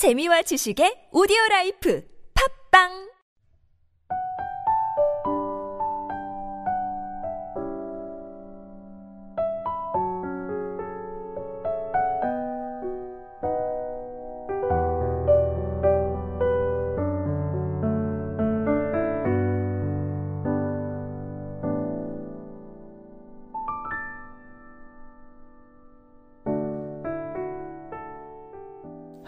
재미와 지식의 오디오 라이프. 팝빵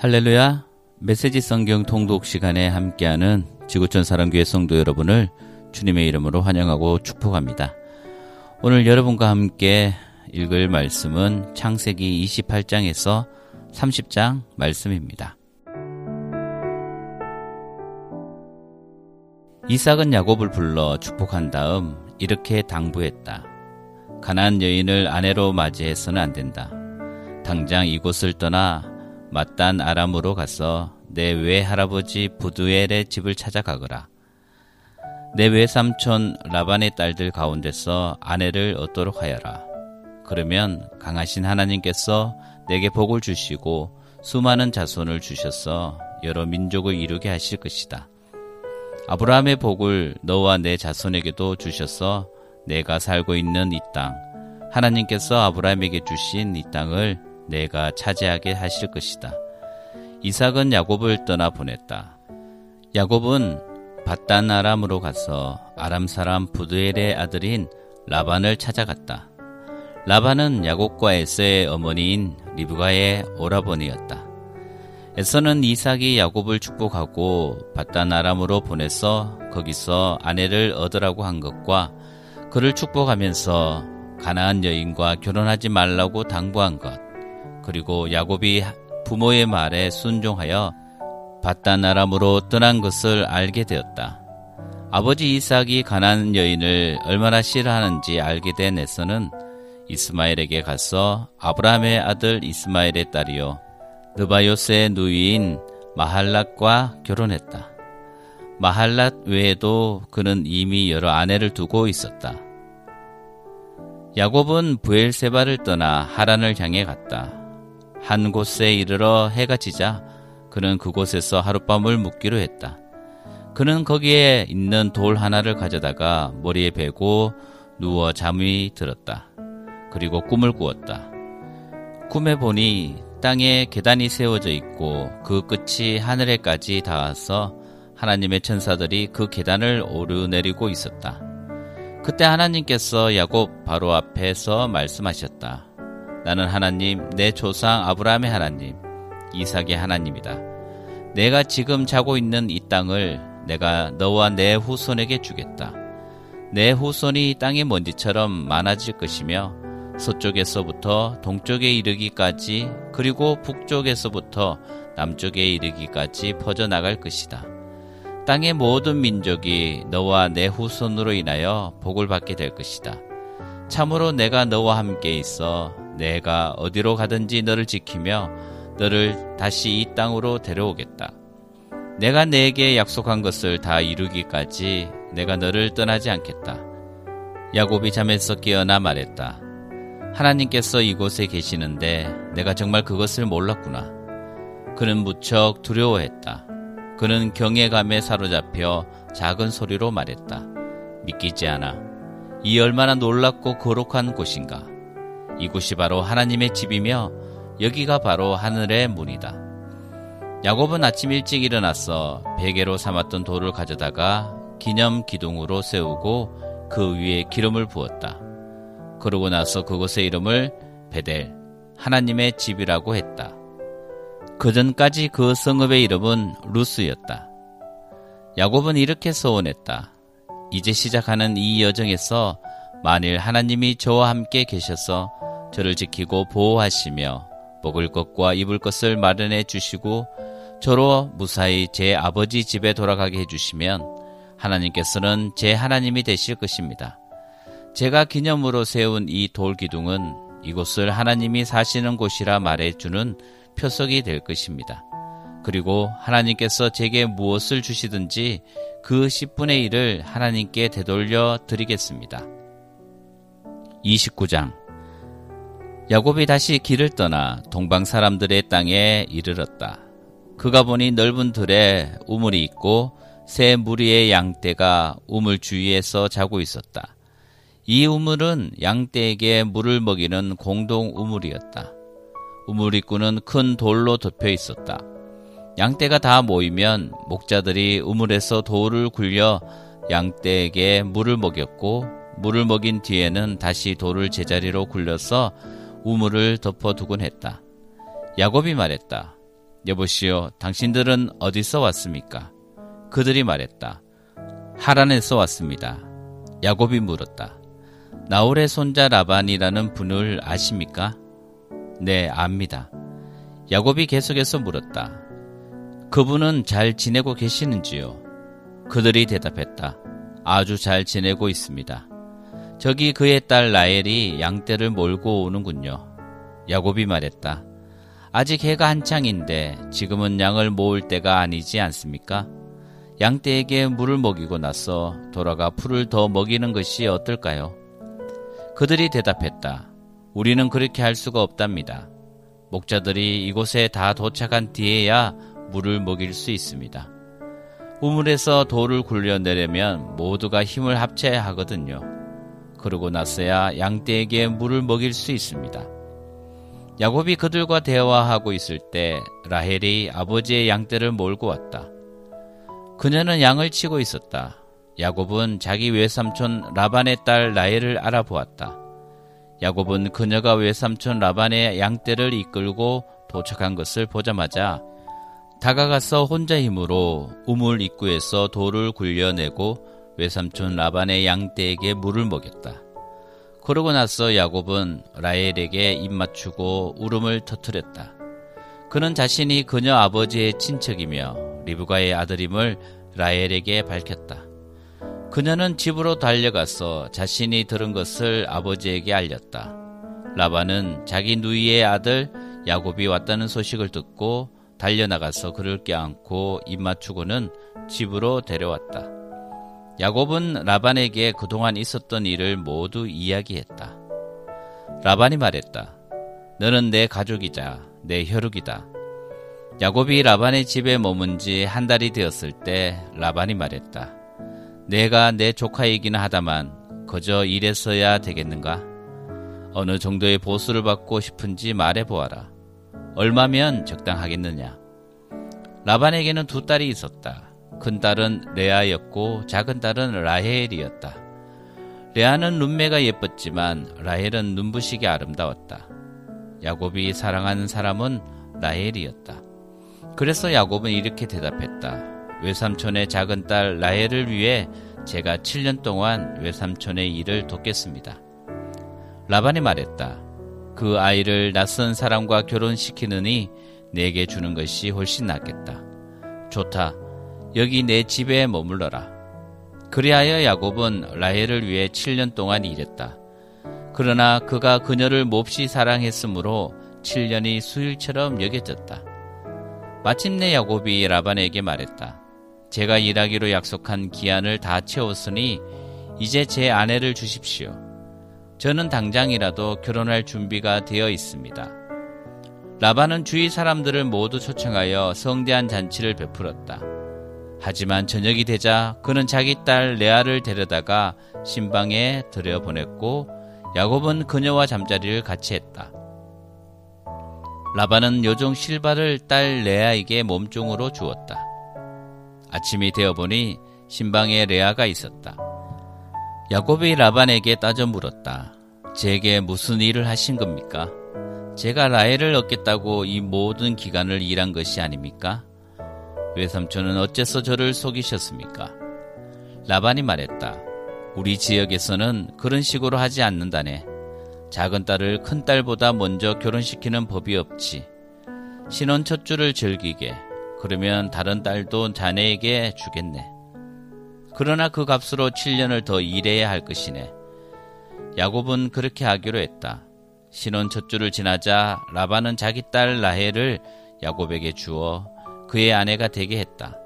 할렐루야 메시지 성경 통독 시간에 함께하는 지구촌 사랑교회 성도 여러분을 주님의 이름으로 환영하고 축복합니다. 오늘 여러분과 함께 읽을 말씀은 창세기 28장에서 30장 말씀입니다. 이삭은 야곱을 불러 축복한 다음 이렇게 당부했다. 가난 여인을 아내로 맞이해서는 안 된다. 당장 이곳을 떠나 맞단 아람으로 가서 내 외할아버지 부두엘의 집을 찾아가거라. 내 외삼촌 라반의 딸들 가운데서 아내를 얻도록 하여라. 그러면 강하신 하나님께서 내게 복을 주시고 수많은 자손을 주셔서 여러 민족을 이루게 하실 것이다. 아브라함의 복을 너와 내 자손에게도 주셔서 내가 살고 있는 이 땅, 하나님께서 아브라함에게 주신 이 땅을 내가 차지하게 하실 것이다. 이삭은 야곱을 떠나 보냈다. 야곱은 바단 아람으로 가서 아람 사람 부드엘의 아들인 라반을 찾아갔다. 라반은 야곱과 에서의 어머니인 리브가의 오라버니였다. 에서는 이삭이 야곱을 축복하고 바단 아람으로 보내서 거기서 아내를 얻으라고 한 것과 그를 축복하면서 가나안 여인과 결혼하지 말라고 당부한 것, 그리고 야곱이 부모의 말에 순종하여 바단 아람으로 떠난 것을 알게 되었다. 아버지 이삭이 가난 여인을 얼마나 싫어하는지 알게 된 에서는 이스마엘에게 가서 아브라함의 아들 이스마엘의 딸이요 느바요스의 누이인 마할랏과 결혼했다. 마할랏 외에도 그는 이미 여러 아내를 두고 있었다. 야곱은 부엘세바를 떠나 하란을 향해 갔다. 한 곳에 이르러 해가 지자 그는 그곳에서 하룻밤을 묵기로 했다. 그는 거기에 있는 돌 하나를 가져다가 머리에 베고 누워 잠이 들었다. 그리고 꿈을 꾸었다. 꿈에 보니 땅에 계단이 세워져 있고 그 끝이 하늘에까지 닿아서 하나님의 천사들이 그 계단을 오르내리고 있었다. 그때 하나님께서 야곱 바로 앞에서 말씀하셨다. 나는 하나님, 내 조상 아브라함의 하나님, 이삭의 하나님이다. 내가 지금 자고 있는 이 땅을 내가 너와 내 후손에게 주겠다. 내 후손이 땅의 먼지처럼 많아질 것이며 서쪽에서부터 동쪽에 이르기까지 그리고 북쪽에서부터 남쪽에 이르기까지 퍼져나갈 것이다. 땅의 모든 민족이 너와 내 후손으로 인하여 복을 받게 될 것이다. 참으로 내가 너와 함께 있어 내가 어디로 가든지 너를 지키며 너를 다시 이 땅으로 데려오겠다. 내가 내게 약속한 것을 다 이루기까지 내가 너를 떠나지 않겠다. 야곱이 잠에서 깨어나 말했다. 하나님께서 이곳에 계시는데 내가 정말 그것을 몰랐구나. 그는 무척 두려워했다. 그는 경외감에 사로잡혀 작은 소리로 말했다. 믿기지 않아. 이 얼마나 놀랍고 거룩한 곳인가. 이곳이 바로 하나님의 집이며 여기가 바로 하늘의 문이다. 야곱은 아침 일찍 일어나서 베개로 삼았던 돌을 가져다가 기념 기둥으로 세우고 그 위에 기름을 부었다. 그러고 나서 그곳의 이름을 베델, 하나님의 집이라고 했다. 그 전까지 그 성읍의 이름은 루스였다. 야곱은 이렇게 소원했다. 이제 시작하는 이 여정에서 만일 하나님이 저와 함께 계셔서 저를 지키고 보호하시며 먹을 것과 입을 것을 마련해 주시고 저로 무사히 제 아버지 집에 돌아가게 해주시면 하나님께서는 제 하나님이 되실 것입니다. 제가 기념으로 세운 이 돌기둥은 이곳을 하나님이 사시는 곳이라 말해주는 표석이 될 것입니다. 그리고 하나님께서 제게 무엇을 주시든지 그 10분의 1을 하나님께 되돌려 드리겠습니다. 29장 야곱이 다시 길을 떠나 동방 사람들의 땅에 이르렀다. 그가 보니 넓은 들에 우물이 있고 새 무리의 양떼가 우물 주위에서 자고 있었다. 이 우물은 양떼에게 물을 먹이는 공동 우물이었다. 우물 입구는 큰 돌로 덮여 있었다. 양떼가 다 모이면 목자들이 우물에서 돌을 굴려 양떼에게 물을 먹였고 물을 먹인 뒤에는 다시 돌을 제자리로 굴려서 우물을 덮어두곤 했다. 야곱이 말했다. 여보시오, 당신들은 어디서 왔습니까? 그들이 말했다. 하란에서 왔습니다. 야곱이 물었다. 나홀의 손자 라반이라는 분을 아십니까? 네, 압니다. 야곱이 계속해서 물었다. 그분은 잘 지내고 계시는지요? 그들이 대답했다. 아주 잘 지내고 있습니다. 저기 그의 딸 라헬이 양떼를 몰고 오는군요. 야곱이 말했다. 아직 해가 한창인데 지금은 양을 모을 때가 아니지 않습니까? 양떼에게 물을 먹이고 나서 돌아가 풀을 더 먹이는 것이 어떨까요? 그들이 대답했다. 우리는 그렇게 할 수가 없답니다. 목자들이 이곳에 다 도착한 뒤에야 물을 먹일 수 있습니다. 우물에서 돌을 굴려내려면 모두가 힘을 합쳐야 하거든요. 그러고 나서야 양떼에게 물을 먹일 수 있습니다. 야곱이 그들과 대화하고 있을 때 라헬이 아버지의 양떼를 몰고 왔다. 그녀는 양을 치고 있었다. 야곱은 자기 외삼촌 라반의 딸 라헬을 알아보았다. 야곱은 그녀가 외삼촌 라반의 양떼를 이끌고 도착한 것을 보자마자 다가가서 혼자 힘으로 우물 입구에서 돌을 굴려내고 외삼촌 라반의 양떼에게 물을 먹였다. 그러고 나서 야곱은 라헬에게 입 맞추고 울음을 터뜨렸다. 그는 자신이 그녀 아버지의 친척이며 리브가의 아들임을 라헬에게 밝혔다. 그녀는 집으로 달려가서 자신이 들은 것을 아버지에게 알렸다. 라반은 자기 누이의 아들 야곱이 왔다는 소식을 듣고 달려나가서 그를 껴안고 입 맞추고는 집으로 데려왔다. 야곱은 라반에게 그동안 있었던 일을 모두 이야기했다. 라반이 말했다. 너는 내 가족이자 내 혈육이다. 야곱이 라반의 집에 머문 지 한 달이 되었을 때 라반이 말했다. 내가 내 조카이기는 하다만 그저 이랬어야 되겠는가? 어느 정도의 보수를 받고 싶은지 말해보아라. 얼마면 적당하겠느냐? 라반에게는 두 딸이 있었다. 큰 딸은 레아였고 작은 딸은 라헬이었다. 레아는 눈매가 예뻤지만 라헬은 눈부시게 아름다웠다. 야곱이 사랑하는 사람은 라헬이었다. 그래서 야곱은 이렇게 대답했다. 외삼촌의 작은 딸 라헬을 위해 제가 7년 동안 외삼촌의 일을 돕겠습니다. 라반이 말했다. 그 아이를 낯선 사람과 결혼시키느니 내게 주는 것이 훨씬 낫겠다. 좋다. 여기 내 집에 머물러라. 그리하여 야곱은 라헬을 위해 7년 동안 일했다. 그러나 그가 그녀를 몹시 사랑했으므로 7년이 수일처럼 여겨졌다. 마침내 야곱이 라반에게 말했다. 제가 일하기로 약속한 기한을 다 채웠으니 이제 제 아내를 주십시오. 저는 당장이라도 결혼할 준비가 되어 있습니다. 라반은 주위 사람들을 모두 초청하여 성대한 잔치를 베풀었다. 하지만 저녁이 되자 그는 자기 딸 레아를 데려다가 신방에 들여보냈고 야곱은 그녀와 잠자리를 같이 했다. 라반은 요종 실바를 딸 레아에게 몸종으로 주었다. 아침이 되어 보니 신방에 레아가 있었다. 야곱이 라반에게 따져 물었다. 제게 무슨 일을 하신 겁니까? 제가 라헬을 얻겠다고 이 모든 기간을 일한 것이 아닙니까? 외삼촌은 어째서 저를 속이셨습니까? 라반이 말했다. 우리 지역에서는 그런 식으로 하지 않는다네. 작은 딸을 큰 딸보다 먼저 결혼시키는 법이 없지. 신혼 첫 주를 즐기게 그러면 다른 딸도 자네에게 주겠네. 그러나 그 값으로 7년을 더 일해야 할 것이네. 야곱은 그렇게 하기로 했다. 신혼 첫 주를 지나자 라반은 자기 딸 라헬을 야곱에게 주어 그의 아내가 되게 했다.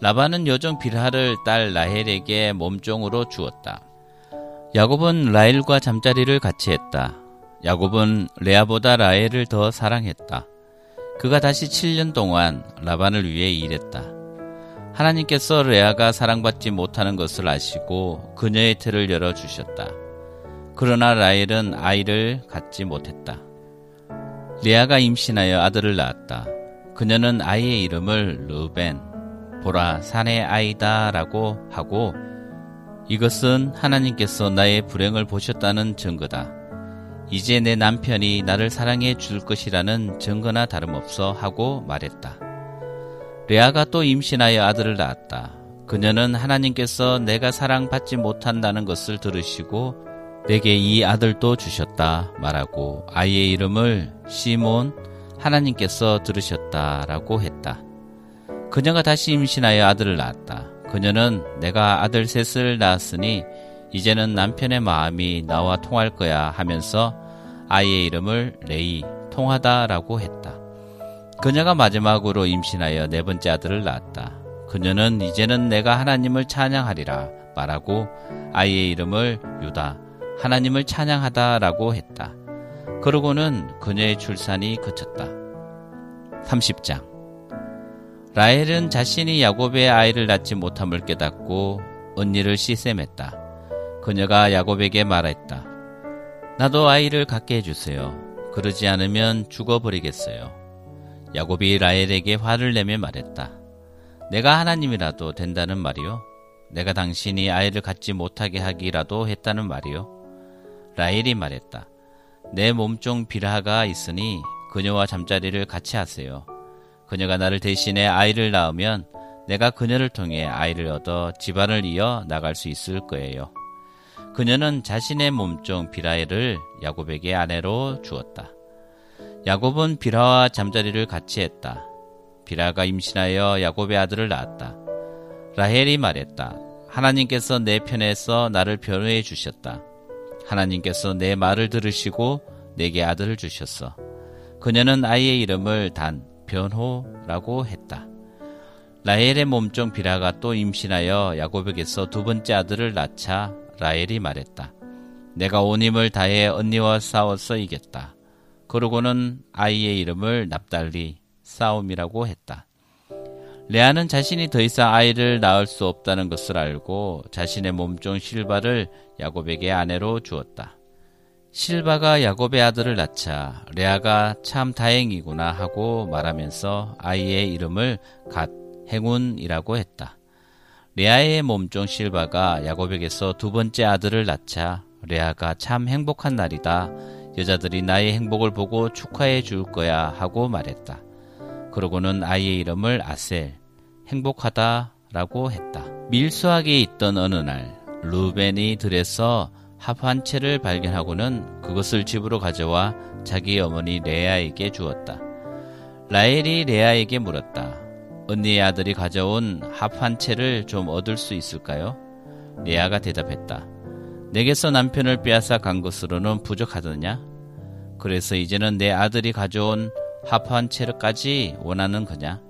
라반은 여종 빌하를 딸 라헬에게 몸종으로 주었다. 야곱은 라헬과 잠자리를 같이 했다. 야곱은 레아보다 라헬을 더 사랑했다. 그가 다시 7년 동안 라반을 위해 일했다. 하나님께서 레아가 사랑받지 못하는 것을 아시고 그녀의 태를 열어 주셨다. 그러나 라헬은 아이를 갖지 못했다. 레아가 임신하여 아들을 낳았다. 그녀는 아이의 이름을 르벤, 보라 산의 아이다라고 하고 이것은 하나님께서 나의 불행을 보셨다는 증거다. 이제 내 남편이 나를 사랑해 줄 것이라는 증거나 다름없어 하고 말했다. 레아가 또 임신하여 아들을 낳았다. 그녀는 하나님께서 내가 사랑받지 못한다는 것을 들으시고 내게 이 아들도 주셨다 말하고 아이의 이름을 시몬 하나님께서 들으셨다라고 했다. 그녀가 다시 임신하여 아들을 낳았다. 그녀는 내가 아들 셋을 낳았으니 이제는 남편의 마음이 나와 통할 거야 하면서 아이의 이름을 레이 통하다라고 했다. 그녀가 마지막으로 임신하여 네 번째 아들을 낳았다. 그녀는 이제는 내가 하나님을 찬양하리라 말하고 아이의 이름을 유다 하나님을 찬양하다라고 했다. 그러고는 그녀의 출산이 그쳤다. 30장 라헬은 자신이 야곱의 아이를 낳지 못함을 깨닫고 언니를 시샘했다. 그녀가 야곱에게 말했다. 나도 아이를 갖게 해주세요. 그러지 않으면 죽어버리겠어요. 야곱이 라헬에게 화를 내며 말했다. 내가 하나님이라도 된다는 말이요. 내가 당신이 아이를 갖지 못하게 하기라도 했다는 말이요. 라헬이 말했다. 내 몸종 비라가 있으니 그녀와 잠자리를 같이 하세요. 그녀가 나를 대신해 아이를 낳으면 내가 그녀를 통해 아이를 얻어 집안을 이어 나갈 수 있을 거예요. 그녀는 자신의 몸종 비라엘을 야곱에게 아내로 주었다. 야곱은 비라와 잠자리를 같이 했다. 비라가 임신하여 야곱의 아들을 낳았다. 라헬이 말했다. 하나님께서 내 편에서 나를 변호해 주셨다. 하나님께서 내 말을 들으시고 내게 아들을 주셨어. 그녀는 아이의 이름을 단 변호라고 했다. 라헬의 몸종 비라가 또 임신하여 야곱에게서 두 번째 아들을 낳자 라헬이 말했다. 내가 온 힘을 다해 언니와 싸워서 이겼다. 그러고는 아이의 이름을 납달리 싸움이라고 했다. 레아는 자신이 더 이상 아이를 낳을 수 없다는 것을 알고 자신의 몸종 실바를 야곱에게 아내로 주었다. 실바가 야곱의 아들을 낳자 레아가 참 다행이구나 하고 말하면서 아이의 이름을 갓 행운이라고 했다. 레아의 몸종 실바가 야곱에게서 두 번째 아들을 낳자 레아가 참 행복한 날이다. 여자들이 나의 행복을 보고 축하해 줄 거야 하고 말했다. 그러고는 아이의 이름을 아셀, 행복하다라고 했다. 밀수하게 있던 어느 날 루벤이 들에서 합 한 채를 발견하고는 그것을 집으로 가져와 자기 어머니 레아에게 주었다. 라헬이 레아에게 물었다. 언니의 아들이 가져온 합 한 채를 좀 얻을 수 있을까요? 레아가 대답했다. 내게서 남편을 빼앗아 간 것으로는 부족하더냐? 그래서 이제는 내 아들이 가져온 합한 채를까지 원하는 거냐?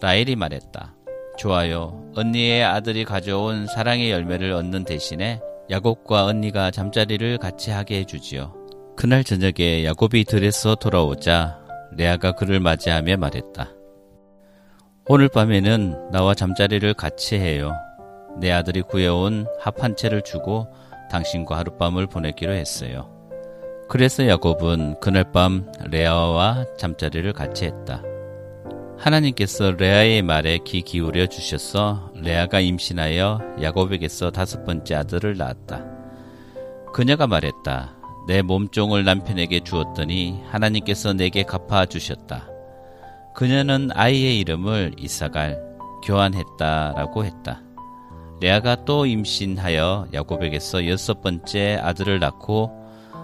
라헬이 말했다. 좋아요. 언니의 아들이 가져온 사랑의 열매를 얻는 대신에 야곱과 언니가 잠자리를 같이 하게 해주지요. 그날 저녁에 야곱이 들에서 돌아오자 레아가 그를 맞이하며 말했다. 오늘 밤에는 나와 잠자리를 같이 해요. 내 아들이 구해온 합한 채를 주고 당신과 하룻밤을 보내기로 했어요. 그래서 야곱은 그날 밤 레아와 잠자리를 같이 했다. 하나님께서 레아의 말에 귀 기울여 주셔서 레아가 임신하여 야곱에게서 다섯 번째 아들을 낳았다. 그녀가 말했다. 내 몸종을 남편에게 주었더니 하나님께서 내게 갚아 주셨다. 그녀는 아이의 이름을 이사갈 교환했다라고 했다. 레아가 또 임신하여 야곱에게서 여섯 번째 아들을 낳고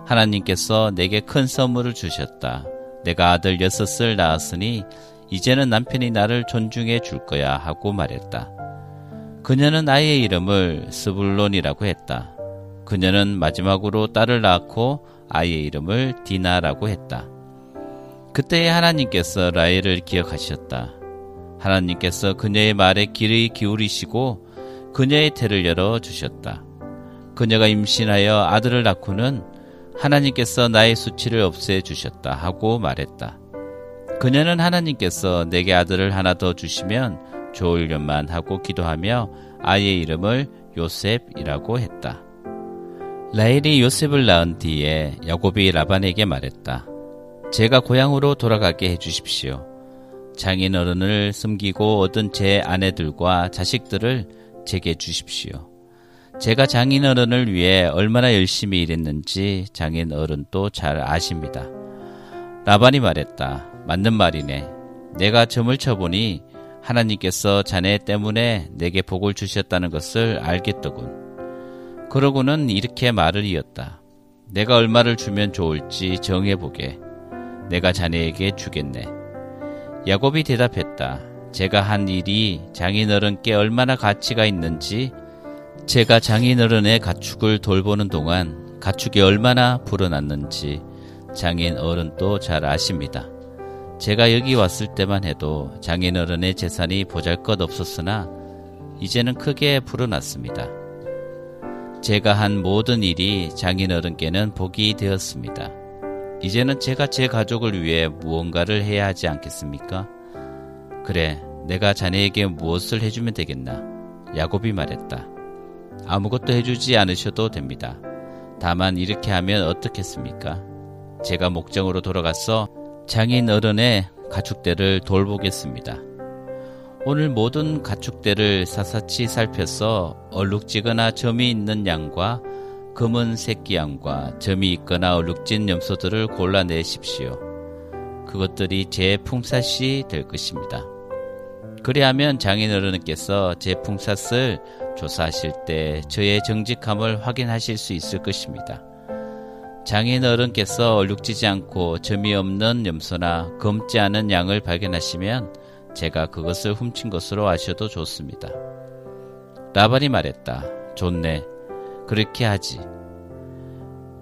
하나님께서 내게 큰 선물을 주셨다. 내가 아들 여섯을 낳았으니 이제는 남편이 나를 존중해 줄 거야 하고 말했다. 그녀는 아이의 이름을 스불론이라고 했다. 그녀는 마지막으로 딸을 낳고 아이의 이름을 디나라고 했다. 그때에 하나님께서 라헬을 기억하셨다. 하나님께서 그녀의 말에 귀를 기울이시고 그녀의 태를 열어 주셨다. 그녀가 임신하여 아들을 낳고는 하나님께서 나의 수치를 없애 주셨다 하고 말했다. 그녀는 하나님께서 내게 아들을 하나 더 주시면 좋을련만 하고 기도하며 아이의 이름을 요셉이라고 했다. 라헬이 요셉을 낳은 뒤에 야곱이 라반에게 말했다. 제가 고향으로 돌아가게 해주십시오. 장인어른을 섬기고 얻은 제 아내들과 자식들을 제게 주십시오. 제가 장인어른을 위해 얼마나 열심히 일했는지 장인어른도 잘 아십니다. 라반이 말했다. 맞는 말이네. 내가 점을 쳐보니 하나님께서 자네 때문에 내게 복을 주셨다는 것을 알겠더군. 그러고는 이렇게 말을 이었다. 내가 얼마를 주면 좋을지 정해보게. 내가 자네에게 주겠네. 야곱이 대답했다. 제가 한 일이 장인어른께 얼마나 가치가 있는지 제가 장인어른의 가축을 돌보는 동안 가축이 얼마나 불어났는지 장인어른도 잘 아십니다. 제가 여기 왔을 때만 해도 장인어른의 재산이 보잘것 없었으나 이제는 크게 불어났습니다. 제가 한 모든 일이 장인어른께는 복이 되었습니다. 이제는 제가 제 가족을 위해 무언가를 해야 하지 않겠습니까? 그래, 내가 자네에게 무엇을 해주면 되겠나? 야곱이 말했다. 아무것도 해주지 않으셔도 됩니다. 다만 이렇게 하면 어떻겠습니까? 제가 목장으로 돌아가서 장인 어른의 가축대를 돌보겠습니다. 오늘 모든 가축대를 사사치 살펴서 얼룩지거나 점이 있는 양과 검은 새끼 양과 점이 있거나 얼룩진 염소들을 골라내십시오. 그것들이 제 품삯이 될 것입니다. 그리하면 장인어른께서 제 품삯을 조사하실 때 저의 정직함을 확인하실 수 있을 것입니다. 장인 어른께서 얼룩지지 않고 점이 없는 염소나 검지 않은 양을 발견하시면 제가 그것을 훔친 것으로 아셔도 좋습니다. 라반이 말했다. 좋네. 그렇게 하지.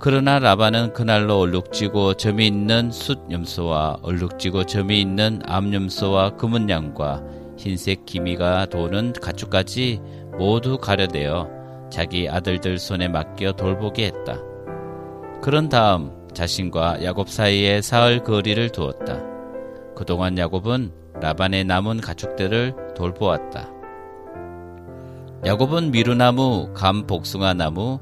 그러나 라반은 그날로 얼룩지고 점이 있는 숫 염소와 얼룩지고 점이 있는 암 염소와 검은 양과 흰색 기미가 도는 가축까지 모두 가려내어 자기 아들들 손에 맡겨 돌보게 했다. 그런 다음 자신과 야곱 사이에 사흘 거리를 두었다. 그동안 야곱은 라반의 남은 가축들을 돌보았다. 야곱은 미루나무, 감 복숭아 나무,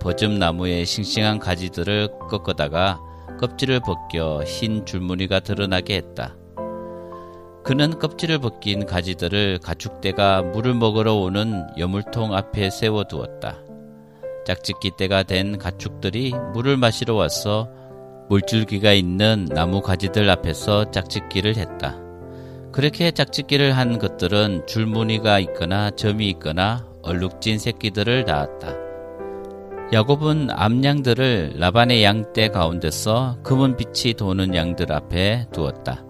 버즘나무의 싱싱한 가지들을 꺾어다가 껍질을 벗겨 흰 줄무늬가 드러나게 했다. 그는 껍질을 벗긴 가지들을 가축대가 물을 먹으러 오는 여물통 앞에 세워두었다. 짝짓기 때가 된 가축들이 물을 마시러 와서 물줄기가 있는 나무 가지들 앞에서 짝짓기를 했다. 그렇게 짝짓기를 한 것들은 줄무늬가 있거나 점이 있거나 얼룩진 새끼들을 낳았다. 야곱은 암양들을 라반의 양떼 가운데서 금은 빛이 도는 양들 앞에 두었다.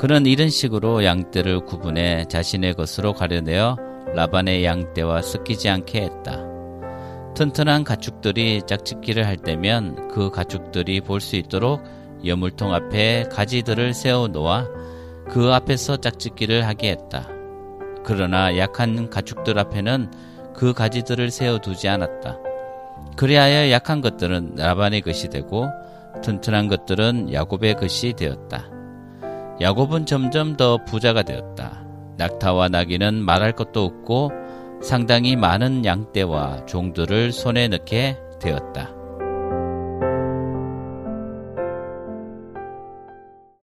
그는 이런 식으로 양떼를 구분해 자신의 것으로 가려내어 라반의 양떼와 섞이지 않게 했다. 튼튼한 가축들이 짝짓기를 할 때면 그 가축들이 볼 수 있도록 여물통 앞에 가지들을 세워 놓아 그 앞에서 짝짓기를 하게 했다. 그러나 약한 가축들 앞에는 그 가지들을 세워 두지 않았다. 그리하여 약한 것들은 라반의 것이 되고 튼튼한 것들은 야곱의 것이 되었다. 야곱은 점점 더 부자가 되었다. 낙타와 나귀는 말할 것도 없고 상당히 많은 양떼와 종들을 손에 넣게 되었다.